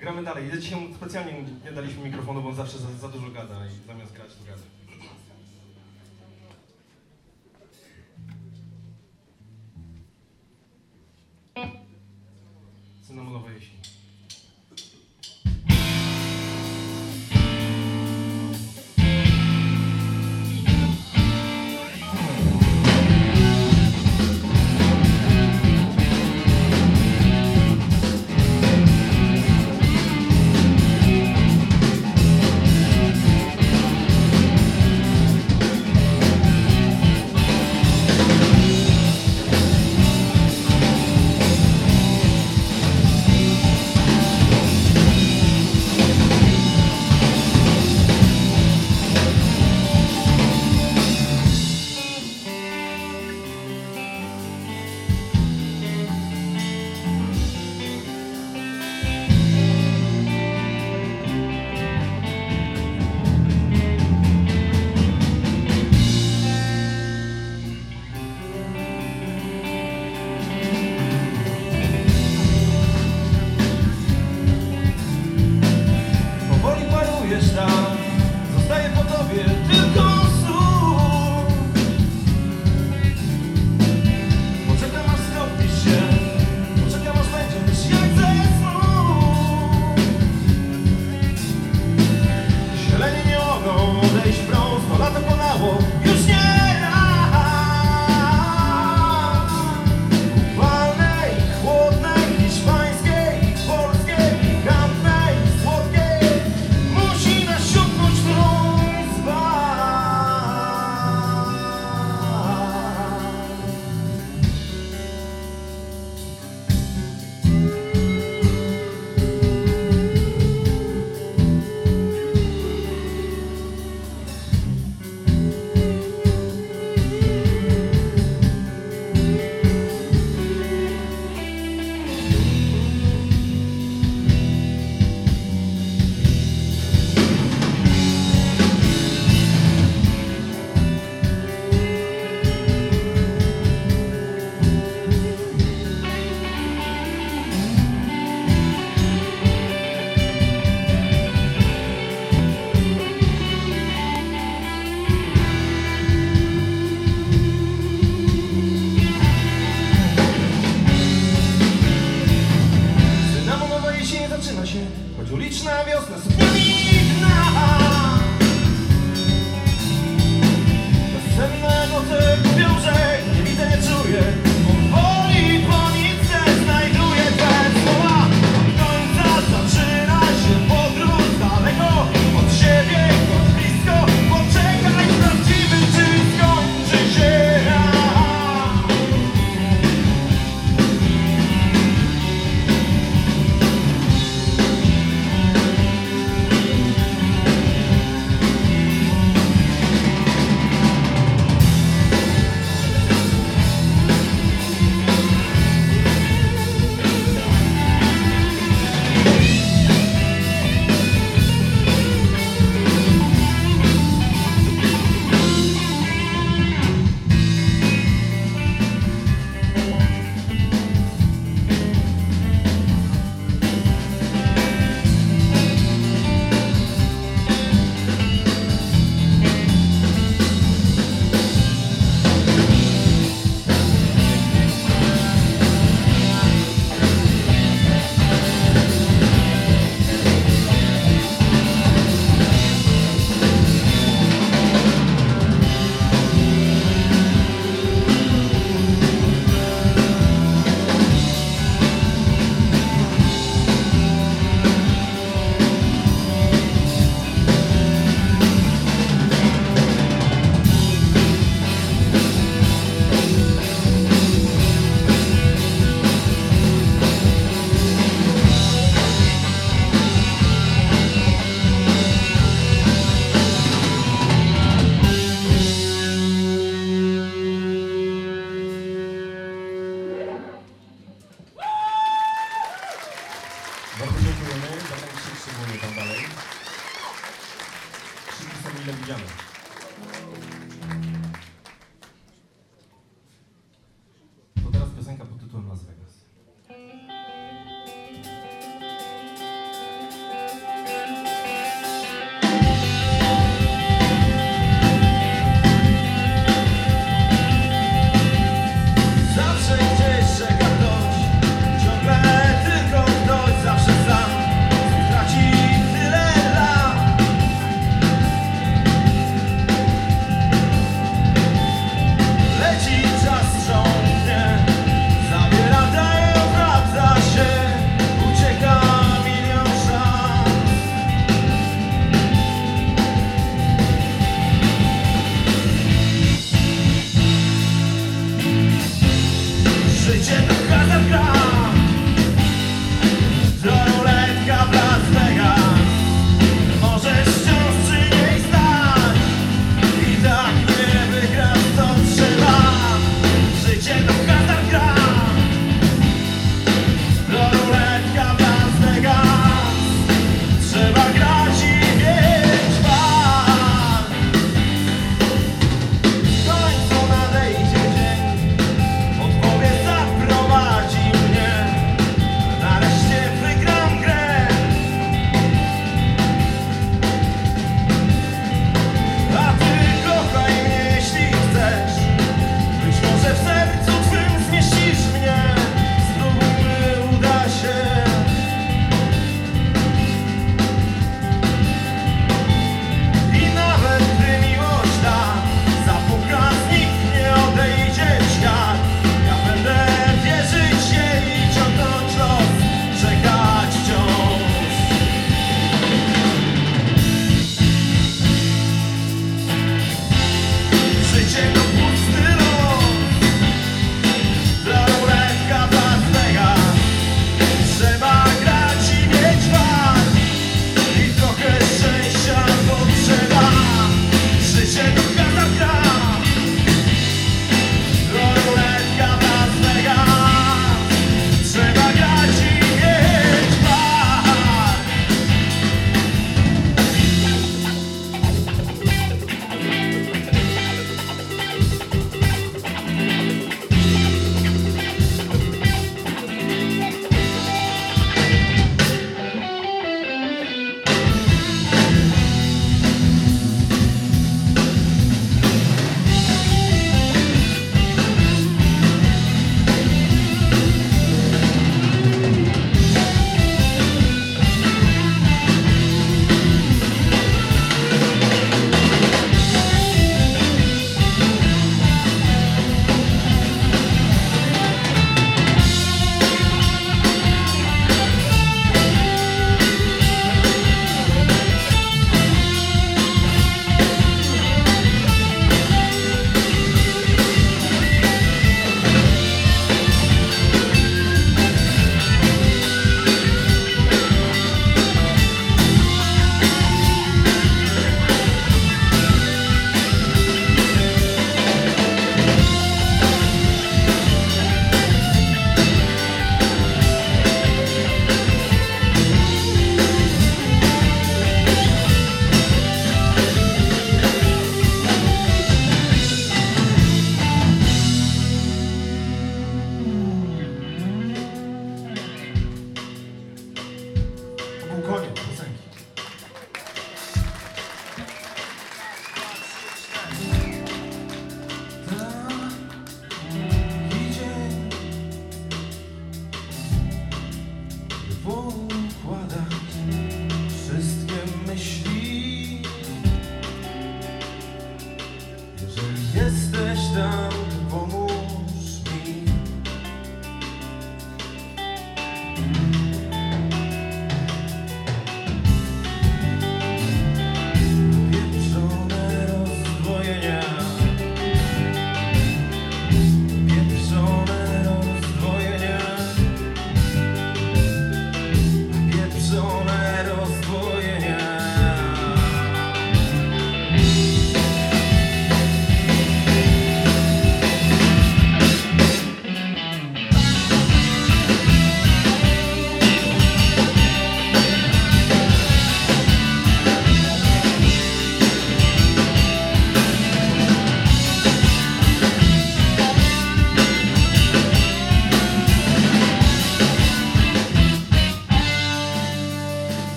Gramy dalej. Ja dzisiaj specjalnie nie daliśmy mikrofonu, bo on zawsze za, za dużo gada i zamiast grać, to gada.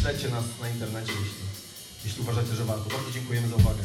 Śledźcie nas na internecie, jeśli, jeśli uważacie, że warto. Bardzo dziękujemy za uwagę.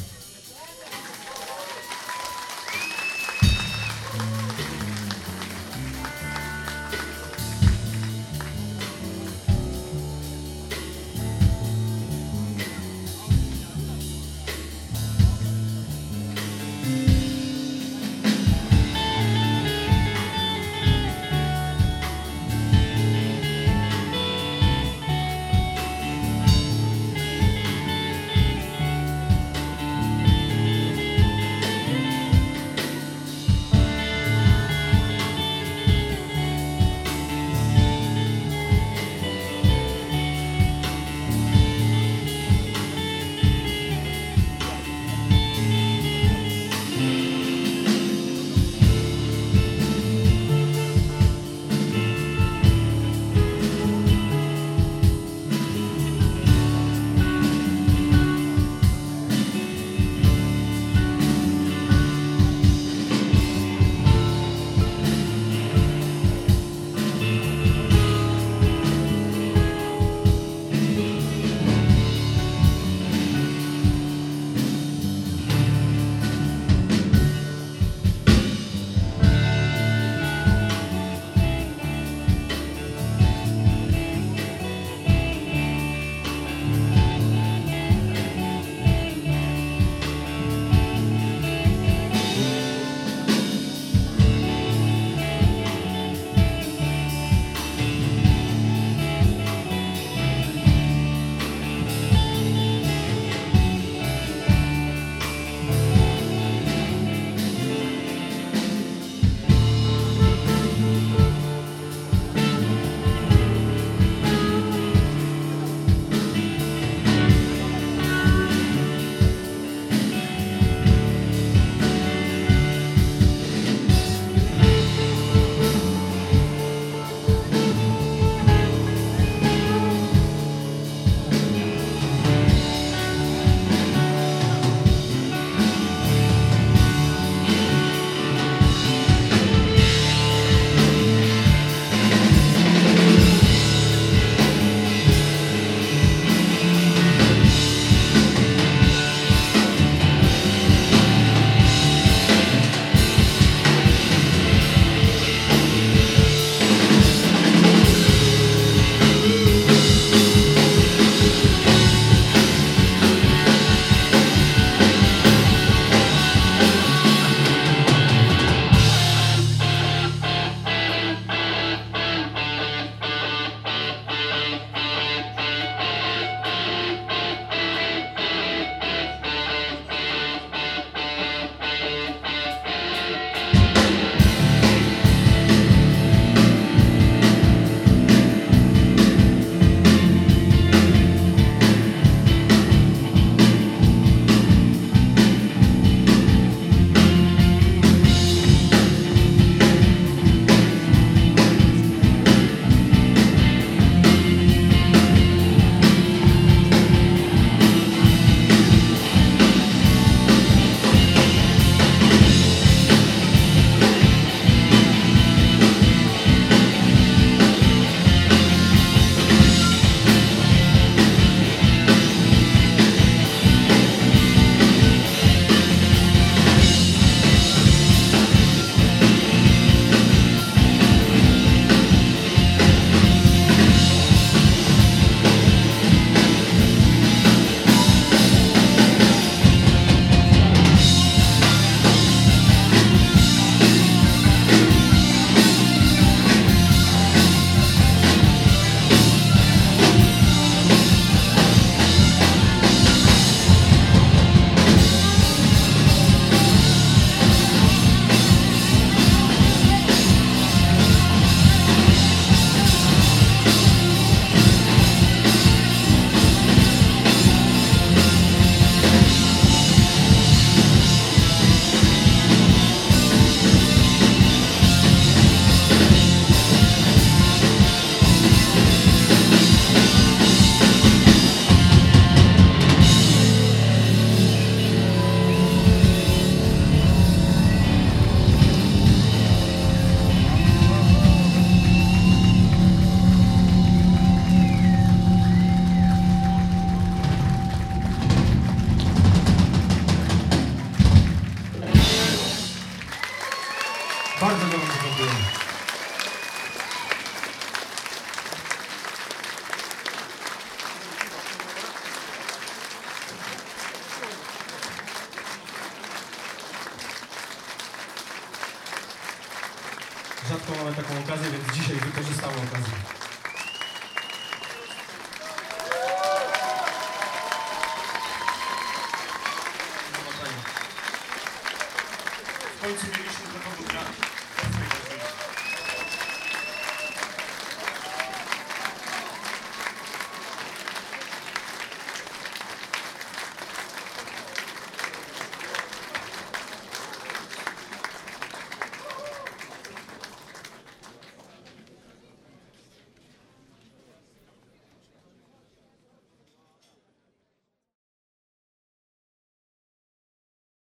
Bardzo Wam dziękuję.